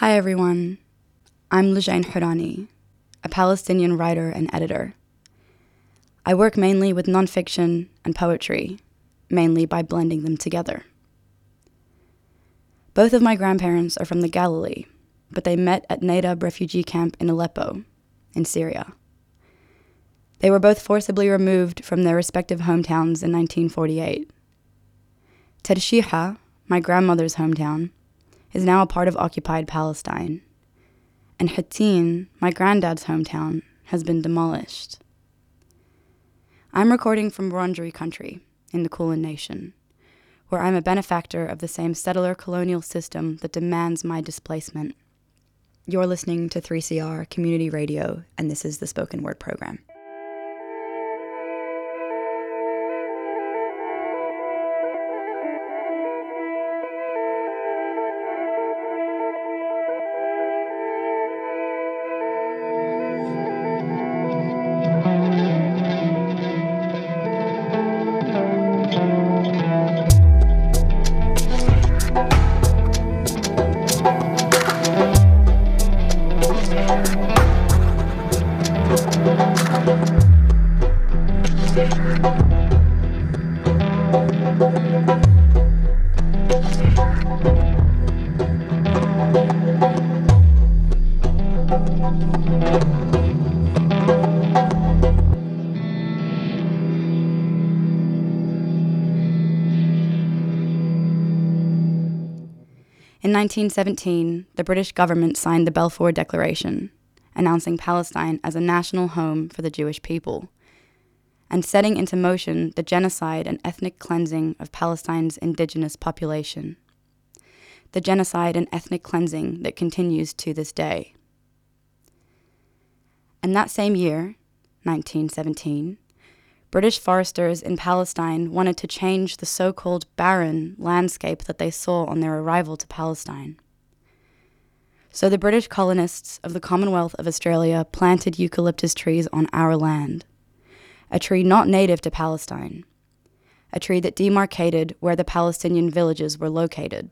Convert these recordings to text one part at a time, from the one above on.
Hi, everyone. I'm Loujaine Hourani, a Palestinian writer and editor. I work mainly with nonfiction and poetry, mainly by blending them together. Both of my grandparents are from the Galilee, but they met at Neirab refugee camp in Aleppo, in Syria. They were both forcibly removed from their respective hometowns in 1948. Tarshiha, my grandmother's hometown, is now a part of occupied Palestine, and Hattin, my granddad's hometown, has been demolished. I'm recording from Wurundjeri country in the Kulin Nation, where I'm a benefactor of the same settler colonial system that demands my displacement. You're listening to 3CR Community Radio, and this is the Spoken Word Program. 1917, the British government signed the Balfour Declaration, announcing Palestine as a national home for the Jewish people, and setting into motion the genocide and ethnic cleansing of Palestine's indigenous population. The genocide and ethnic cleansing that continues to this day. And that same year, 1917, British foresters in Palestine wanted to change the so called barren landscape that they saw on their arrival to Palestine. So the British colonists of the Commonwealth of Australia planted eucalyptus trees on our land, a tree not native to Palestine, a tree that demarcated where the Palestinian villages were located.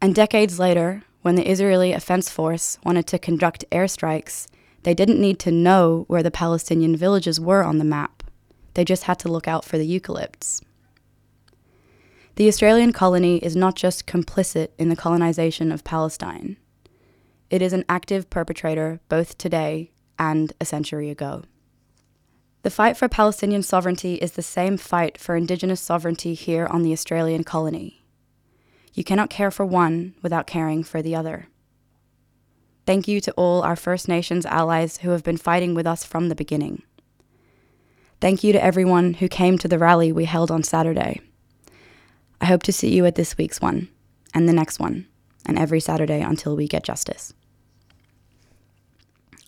And decades later, when the Israeli Defense Force wanted to conduct airstrikes they didn't need to know where the Palestinian villages were on the map. They just had to look out for the eucalypts. The Australian colony is not just complicit in the colonization of Palestine, it is an active perpetrator both today and a century ago. The fight for Palestinian sovereignty is the same fight for Indigenous sovereignty here on the Australian colony. You cannot care for one without caring for the other. Thank you to all our First Nations allies who have been fighting with us from the beginning. Thank you to everyone who came to the rally we held on Saturday. I hope to see you at this week's one, and the next one, and every Saturday until we get justice.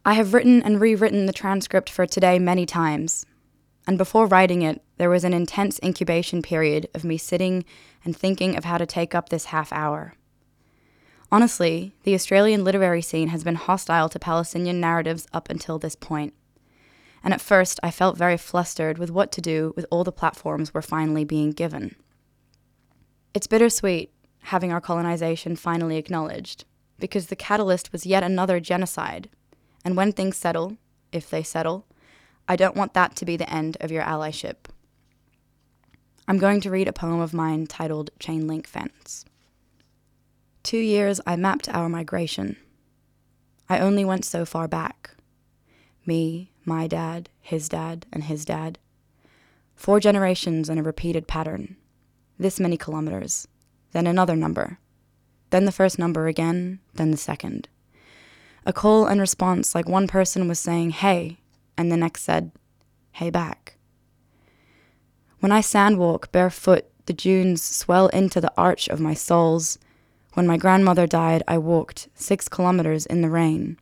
I have written and rewritten the transcript for today many times, and before writing it, there was an intense incubation period of me sitting and thinking of how to take up this half hour. Honestly, the Australian literary scene has been hostile to Palestinian narratives up until this point. And at first, I felt very flustered with what to do with all the platforms we're finally being given. It's bittersweet having our colonization finally acknowledged, because the catalyst was yet another genocide. And when things settle, if they settle, I don't want that to be the end of your allyship. I'm going to read a poem of mine titled Chain Link Fence. Two years I mapped our migration. I only went so far back. Me, my dad, his dad, and his dad. Four generations in a repeated pattern. This many kilometers. Then another number. Then the first number again, then the second. A call and response like one person was saying, hey, and the next said, hey back. When I sandwalk barefoot, the dunes swell into the arch of my soles when my grandmother died, I walked six kilometers in the rain.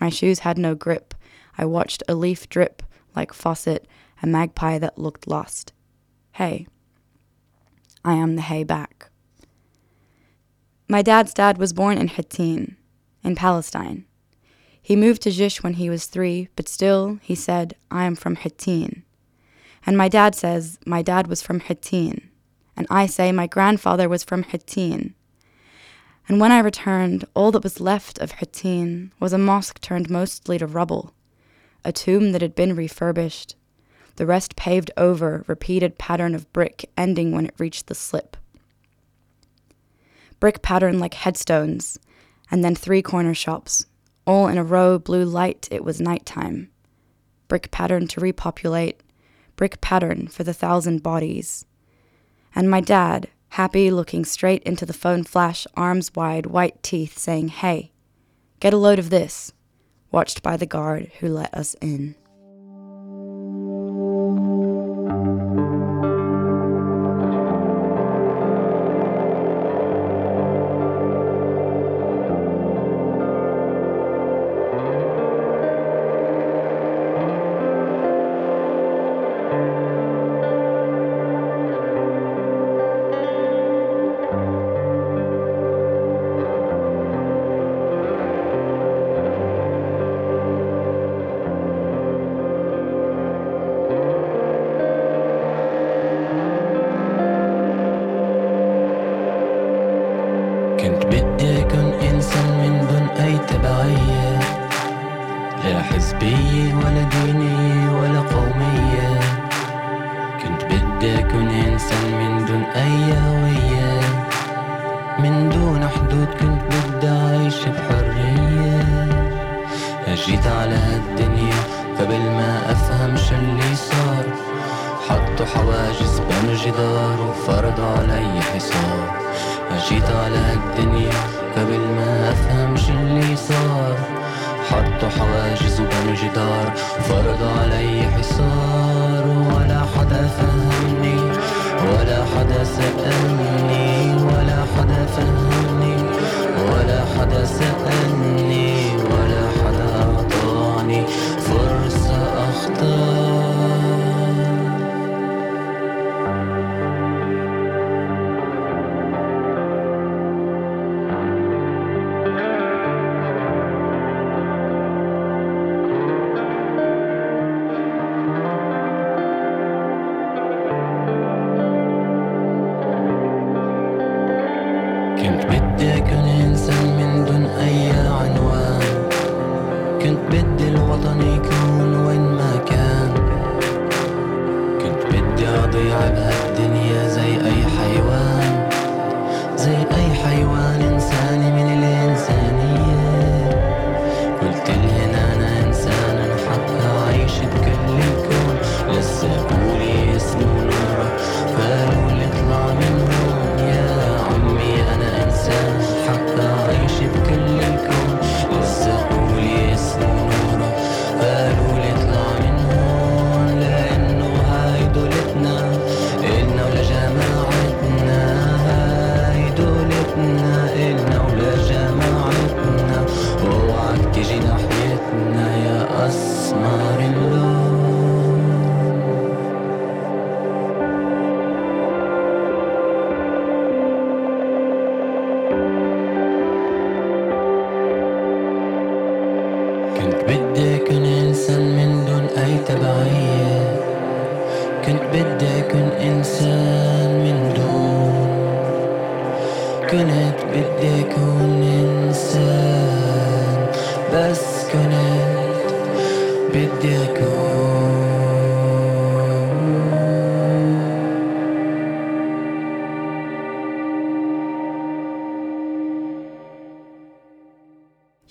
My shoes had no grip. I watched a leaf drip like faucet, a magpie that looked lost. Hey, I am the hay back. My dad's dad was born in Hattin, in Palestine. He moved to Jish when he was three, but still, he said, I am from Hattin. And my dad says, my dad was from Hattin. And I say, my grandfather was from Hattin. And when I returned, all that was left of Hattin was a mosque turned mostly to rubble, a tomb that had been refurbished, the rest paved over, repeated pattern of brick ending when it reached the slip. Brick pattern like headstones, and then three corner shops, all in a row, blue light, it was night time. Brick pattern to repopulate, brick pattern for the thousand bodies. And my dad, happy, looking straight into the phone flash, arms wide, white teeth, saying, Hey, get a load of this, watched by the guard who let us in. ولا دينية ولا قومية. كنت بدي أكون إنسان من دون أي هوية. من دون حدود كنت بدي أعيش بحرية. جيت على هالدنيا قبل ما أفهم شو اللي صار. حطوا حواجز بين جدار وفرضوا علي حصار. جيت على هالدنيا قبل ما أفهم شو اللي صار. حطوا حواجز وبنوا جدار فرضوا علي حصار ولا حدا فهمني ولا حدا سألني ولا حدا فهمني ولا حدا سألني ولا حدا أعطاني. فرصة أختار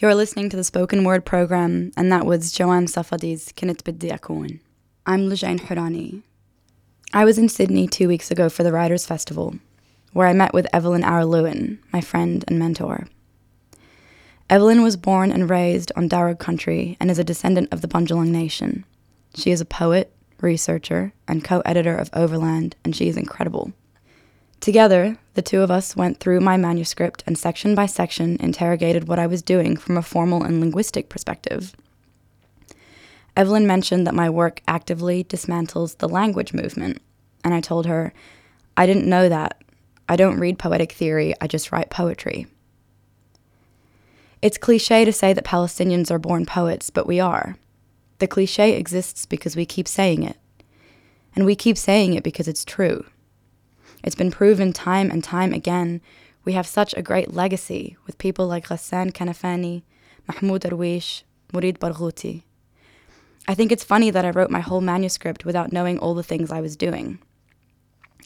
You're listening to the spoken word program, and that was Jowan Safadi's Kinit Biddi. I'm Loujaine Hourani. I was in Sydney two weeks ago for the Writers' Festival, where I met with Evelyn Araluen, my friend and mentor. Evelyn was born and raised on Darug country and is a descendant of the Bundjalung Nation. She is a poet, researcher, and co editor of Overland, and she is incredible. Together, the two of us went through my manuscript and section by section interrogated what I was doing from a formal and linguistic perspective. Evelyn mentioned that my work actively dismantles the language movement, and I told her, I didn't know that. I don't read poetic theory, I just write poetry. It's cliche to say that Palestinians are born poets, but we are. The cliche exists because we keep saying it. And we keep saying it because it's true. It's been proven time and time again We have such a great legacy with people like Ghassan Kanafani, Mahmoud Darwish, Murid Barghouti. I think it's funny that I wrote my whole manuscript without knowing all the things I was doing.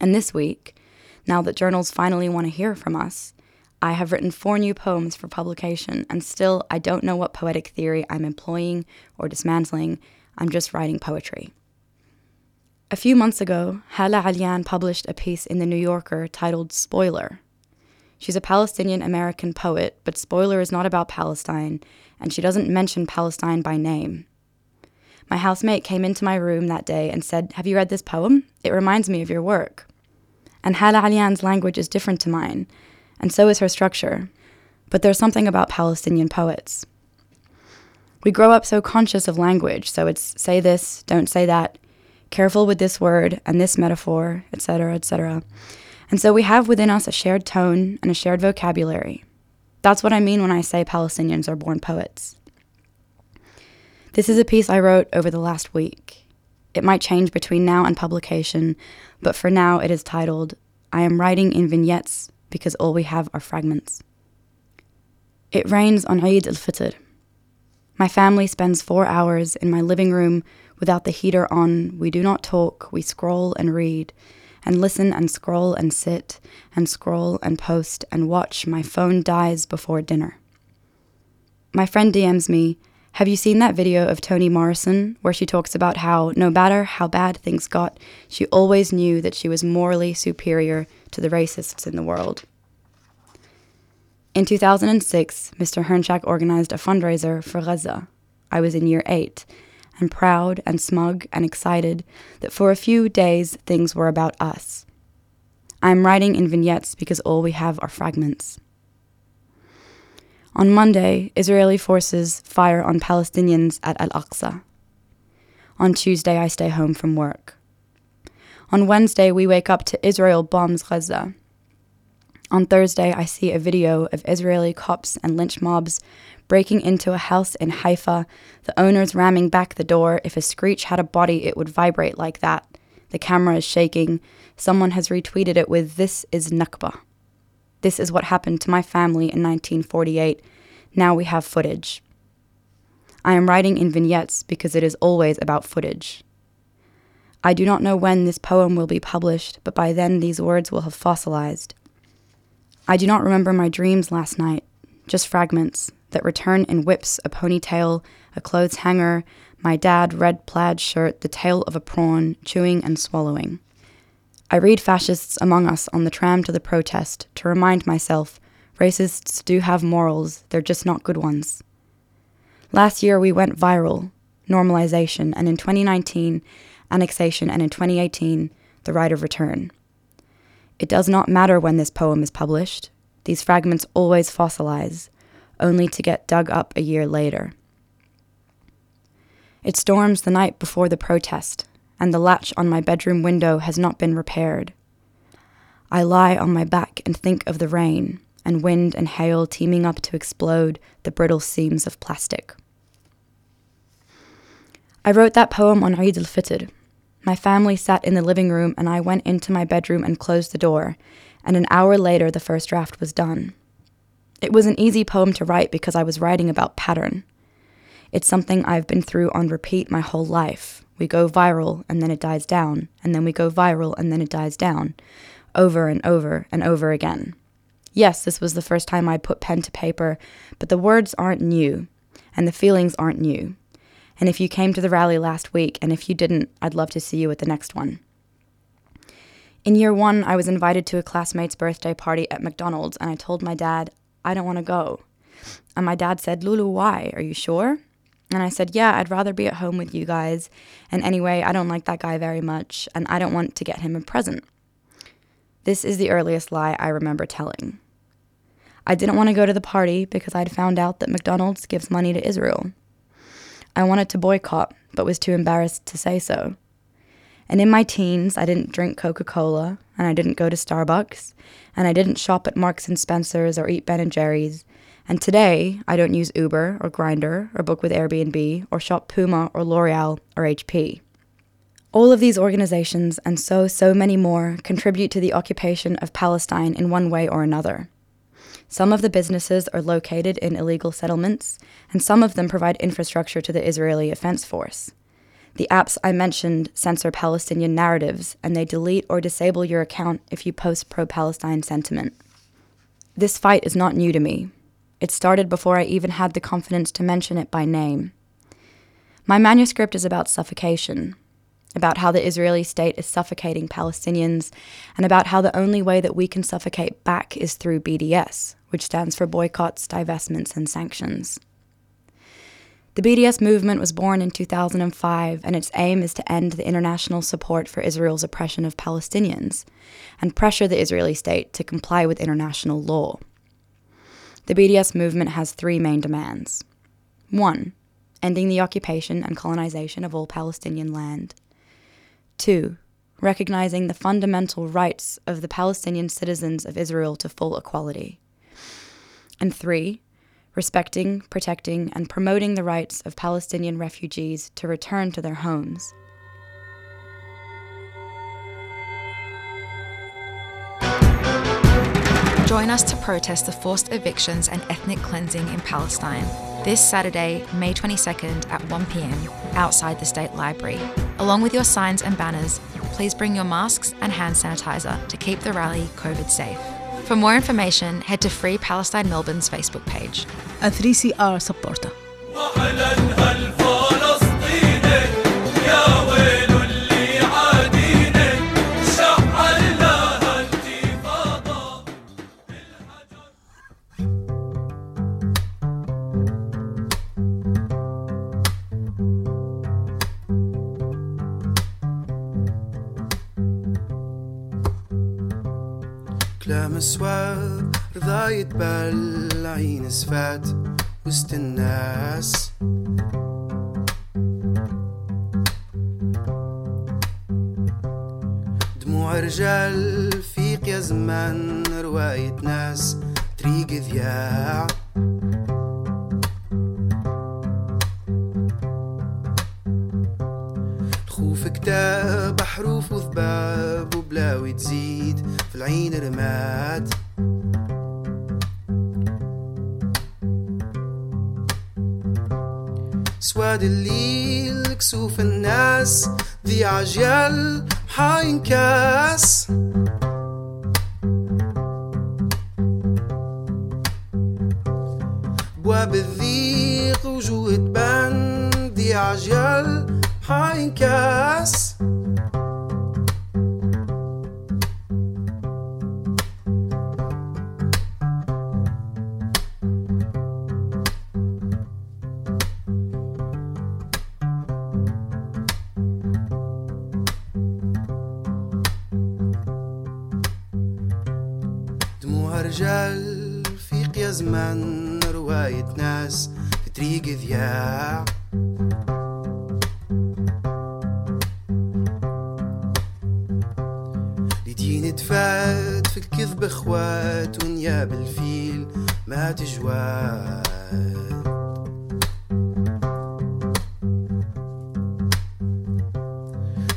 And this week, now that journals finally want to hear from us, I have written four new poems for publication, and still I don't know what poetic theory I'm employing or dismantling. I'm just writing poetry. A few months ago, Hala Alyan published a piece in The New Yorker titled Spoiler. She's a Palestinian American poet, but Spoiler is not about Palestine, and she doesn't mention Palestine by name. My housemate came into my room that day and said, Have you read this poem? It reminds me of your work. And Hala Alyan's language is different to mine, and so is her structure. But there's something about Palestinian poets. We grow up so conscious of language, so it's say this, don't say that, careful with this word and this metaphor, etc., etc. And so we have within us a shared tone and a shared vocabulary. That's what I mean when I say Palestinians are born poets. This is a piece I wrote over the last week. It might change between now and publication, but for now it is titled I Am Writing in Vignettes because all we have are fragments. It rains on Eid al Fitr. My family spends four hours in my living room without the heater on. We do not talk, we scroll and read, and listen and scroll and sit, and scroll and post and watch. My phone dies before dinner. My friend DMs me, Have you seen that video of Toni Morrison where she talks about how, no matter how bad things got, she always knew that she was morally superior to the racists in the world? In 2006, Mr. Hernchak organized a fundraiser for Gaza. I was in year eight, and proud and smug and excited that for a few days things were about us. I am writing in vignettes because all we have are fragments. On Monday, Israeli forces fire on Palestinians at Al Aqsa. On Tuesday, I stay home from work. On Wednesday, we wake up to Israel bombs Gaza. On Thursday, I see a video of Israeli cops and lynch mobs breaking into a house in Haifa, the owners ramming back the door. If a screech had a body, it would vibrate like that. The camera is shaking. Someone has retweeted it with, This is Nakba. This is what happened to my family in 1948. Now we have footage. I am writing in vignettes because it is always about footage. I do not know when this poem will be published, but by then these words will have fossilized. I do not remember my dreams last night, just fragments that return in whips a ponytail, a clothes hanger, my dad red plaid shirt, the tail of a prawn, chewing and swallowing. I read fascists among us on the tram to the protest to remind myself racists do have morals, they're just not good ones. Last year we went viral, normalization, and in 2019, annexation, and in 2018, the right of return. It does not matter when this poem is published, these fragments always fossilize, only to get dug up a year later. It storms the night before the protest, and the latch on my bedroom window has not been repaired. I lie on my back and think of the rain and wind and hail teaming up to explode the brittle seams of plastic. I wrote that poem on Eid al Fitr. My family sat in the living room, and I went into my bedroom and closed the door, and an hour later the first draft was done. It was an easy poem to write because I was writing about pattern. It's something I've been through on repeat my whole life. We go viral and then it dies down, and then we go viral and then it dies down, over and over and over again. Yes, this was the first time I put pen to paper, but the words aren't new, and the feelings aren't new. And if you came to the rally last week, and if you didn't, I'd love to see you at the next one. In year one, I was invited to a classmate's birthday party at McDonald's, and I told my dad, I don't want to go. And my dad said, Lulu, why? Are you sure? And I said, Yeah, I'd rather be at home with you guys. And anyway, I don't like that guy very much, and I don't want to get him a present. This is the earliest lie I remember telling. I didn't want to go to the party because I'd found out that McDonald's gives money to Israel. I wanted to boycott, but was too embarrassed to say so. And in my teens, I didn't drink Coca Cola, and I didn't go to Starbucks, and I didn't shop at Marks and Spencer's or eat Ben and Jerry's. And today, I don't use Uber or Grindr or book with Airbnb or shop Puma or L'Oreal or HP. All of these organizations and so, so many more contribute to the occupation of Palestine in one way or another. Some of the businesses are located in illegal settlements, and some of them provide infrastructure to the Israeli Defense Force. The apps I mentioned censor Palestinian narratives, and they delete or disable your account if you post pro Palestine sentiment. This fight is not new to me. It started before I even had the confidence to mention it by name. My manuscript is about suffocation, about how the Israeli state is suffocating Palestinians, and about how the only way that we can suffocate back is through BDS, which stands for boycotts, divestments, and sanctions. The BDS movement was born in 2005, and its aim is to end the international support for Israel's oppression of Palestinians and pressure the Israeli state to comply with international law. The BDS movement has three main demands. One, ending the occupation and colonization of all Palestinian land. Two, recognizing the fundamental rights of the Palestinian citizens of Israel to full equality. And three, respecting, protecting, and promoting the rights of Palestinian refugees to return to their homes. Join us to protest the forced evictions and ethnic cleansing in Palestine this Saturday, May 22nd at 1 pm outside the State Library. Along with your signs and banners, please bring your masks and hand sanitizer to keep the rally COVID safe. For more information, head to Free Palestine Melbourne's Facebook page. A 3CR supporter. سفات وسط الناس. دموع رجال فيق يا زمان رواية ناس طريق ذياع. الخوف كتاب حروف وذباب وبلاوي تزيد في العين رماد. الليل كسوف الناس ذي عجل حاين رجال فيق يا زمان رواية ناس في طريق ذياع لدين تفات في الكذب اخوات ونياب الفيل ما تجواد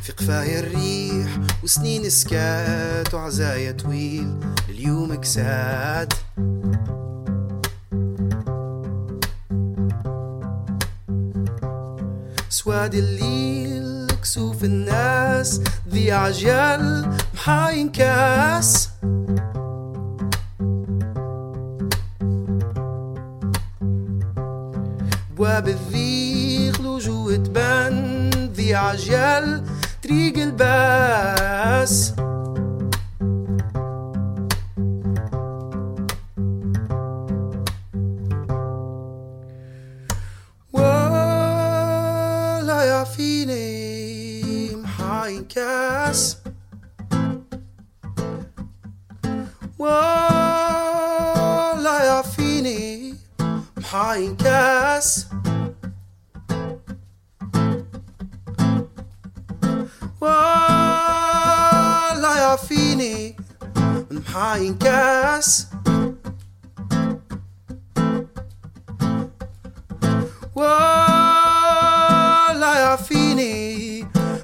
في قفايا الريح وسنين سكات وعزايا طويل لليوم كساد. سواد الليل كسوف الناس ذي عجل محاين كاس بواب الذيق لوجوه تبان ذي عجل طريق الباس.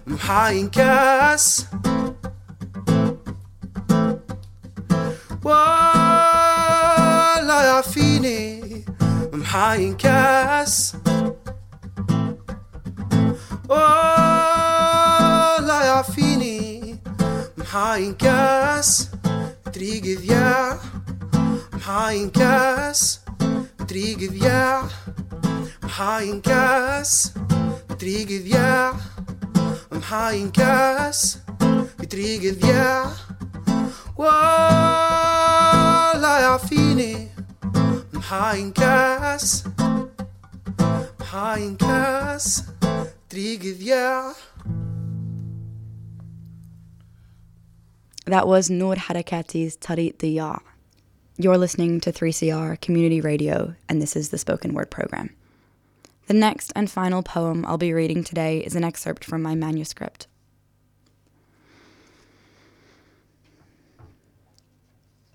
من محاين كاس ولا يعفيني من محاين كاس ولا حينكاس أوه لا يعفيني محاينكاس طريق ذياع محاينكاس طريق ذياع محاينكاس طريق ذياع محاينكاس بطريق ذياع ولا يعفيني محاينكاس محاينكاس طريق ذياع That was Noor Harakati's Tariq Diya. You're listening to 3CR Community Radio, and this is the Spoken Word Program. The next and final poem I'll be reading today is an excerpt from my manuscript.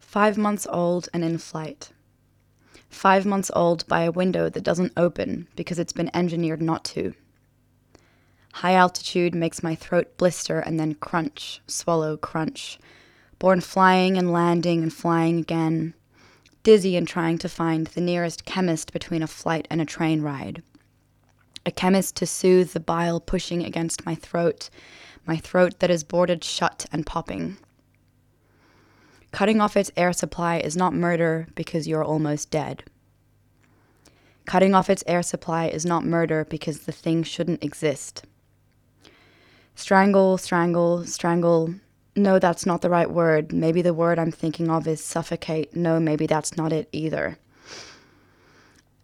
Five months old and in flight. Five months old by a window that doesn't open because it's been engineered not to. High altitude makes my throat blister and then crunch, swallow, crunch. Born flying and landing and flying again. Dizzy and trying to find the nearest chemist between a flight and a train ride. A chemist to soothe the bile pushing against my throat, my throat that is boarded shut and popping. Cutting off its air supply is not murder because you're almost dead. Cutting off its air supply is not murder because the thing shouldn't exist. Strangle, strangle, strangle. No, that's not the right word. Maybe the word I'm thinking of is suffocate. No, maybe that's not it either.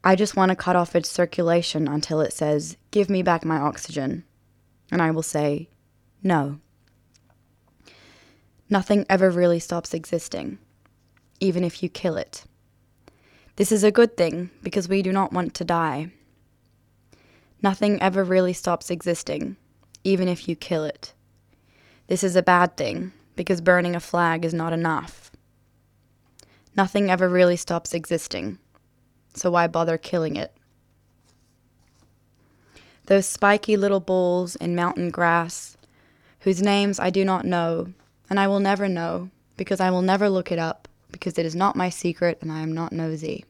I just want to cut off its circulation until it says, Give me back my oxygen. And I will say, No. Nothing ever really stops existing, even if you kill it. This is a good thing because we do not want to die. Nothing ever really stops existing, even if you kill it. This is a bad thing because burning a flag is not enough. Nothing ever really stops existing, so why bother killing it? Those spiky little bulls in mountain grass, whose names I do not know, and I will never know, because I will never look it up, because it is not my secret and I am not nosy.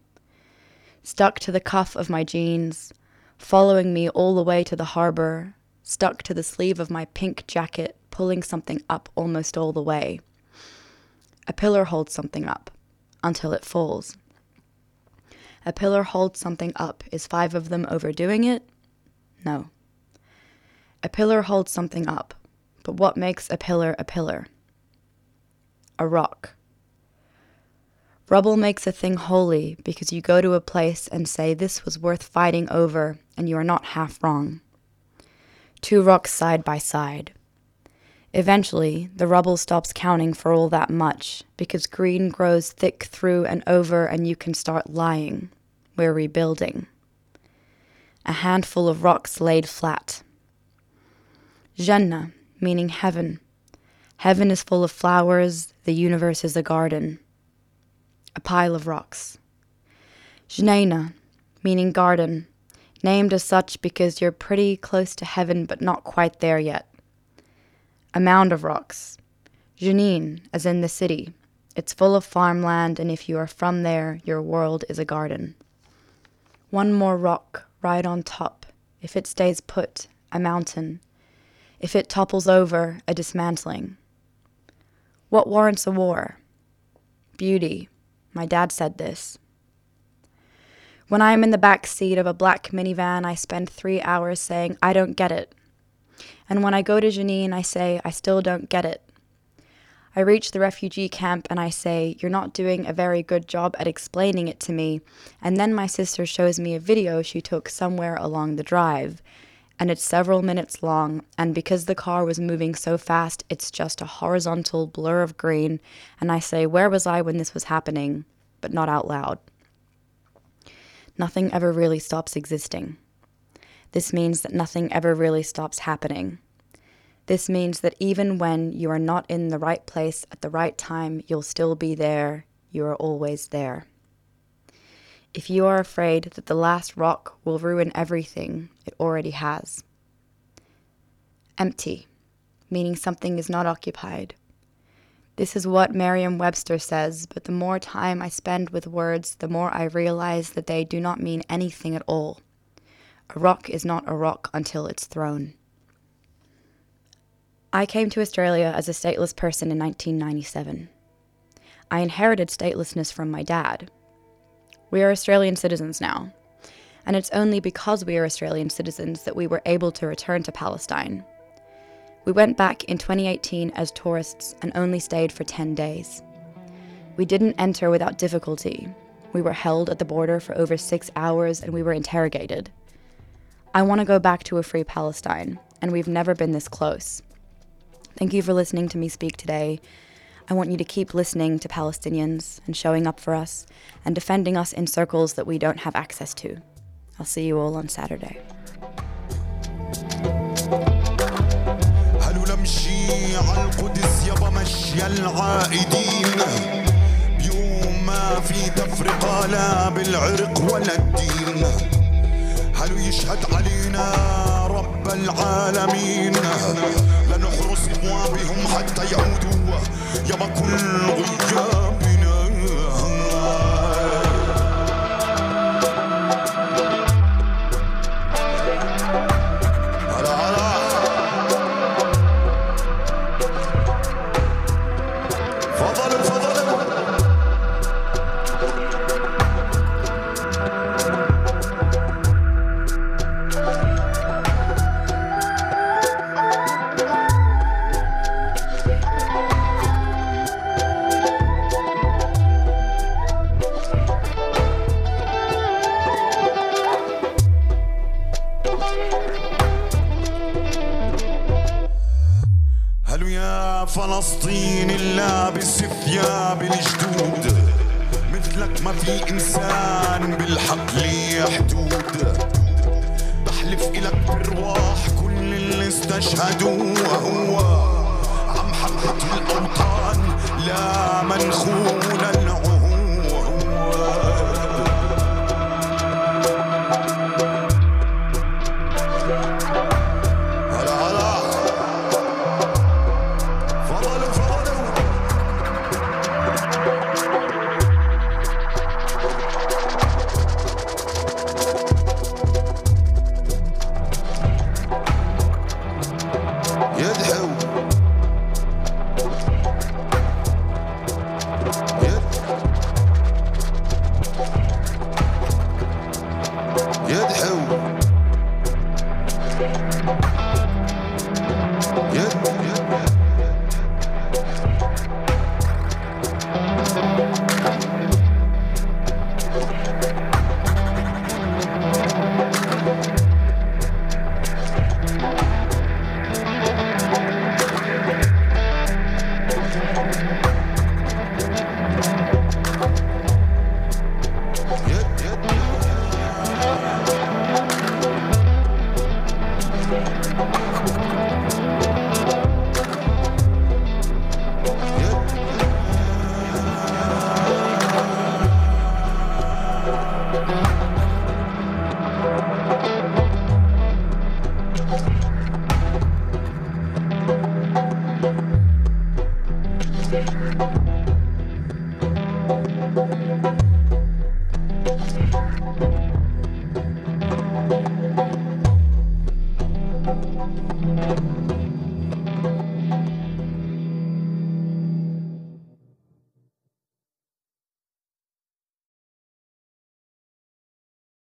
Stuck to the cuff of my jeans, following me all the way to the harbor, stuck to the sleeve of my pink jacket, pulling something up almost all the way. A pillar holds something up until it falls. A pillar holds something up. Is five of them overdoing it? No. A pillar holds something up. But what makes a pillar a pillar? A rock. Rubble makes a thing holy because you go to a place and say, This was worth fighting over, and you are not half wrong. Two rocks side by side. Eventually, the rubble stops counting for all that much because green grows thick through and over, and you can start lying. We're rebuilding. A handful of rocks laid flat. Jannah, meaning heaven. Heaven is full of flowers, the universe is a garden. A pile of rocks. Jnaina, meaning garden, named as such because you're pretty close to heaven but not quite there yet. A mound of rocks. Jenin, as in the city. It's full of farmland, and if you are from there, your world is a garden. One more rock right on top. If it stays put, a mountain. If it topples over, a dismantling. What warrants a war? Beauty. My dad said this. When I am in the back seat of a black minivan, I spend three hours saying, I don't get it. And when I go to Jenin, I say, I still don't get it. I reach the refugee camp and I say, You're not doing a very good job at explaining it to me. And then my sister shows me a video she took somewhere along the drive. And it's several minutes long, and because the car was moving so fast, it's just a horizontal blur of green. And I say, Where was I when this was happening? But not out loud. Nothing ever really stops existing. This means that nothing ever really stops happening. This means that even when you are not in the right place at the right time, you'll still be there. You are always there. If you are afraid that the last rock will ruin everything, it already has. Empty, meaning something is not occupied. This is what Merriam Webster says, but the more time I spend with words, the more I realize that they do not mean anything at all. A rock is not a rock until it's thrown. I came to Australia as a stateless person in 1997. I inherited statelessness from my dad. We are Australian citizens now, and it's only because we are Australian citizens that we were able to return to Palestine. We went back in 2018 as tourists and only stayed for 10 days. We didn't enter without difficulty. We were held at the border for over six hours and we were interrogated. I want to go back to a free Palestine, and we've never been this close. Thank you for listening to me speak today. I want you to keep listening to Palestinians and showing up for us and defending us in circles that we don't have access to. I'll see you all on Saturday. عالقدس يابا مشي العائدين. بيوم ما في تفرقة لا بالعرق ولا الدين. هلو يشهد علينا رب العالمين؟ لنحرس ابوابهم حتى يعودوا. يابا كل غيابنا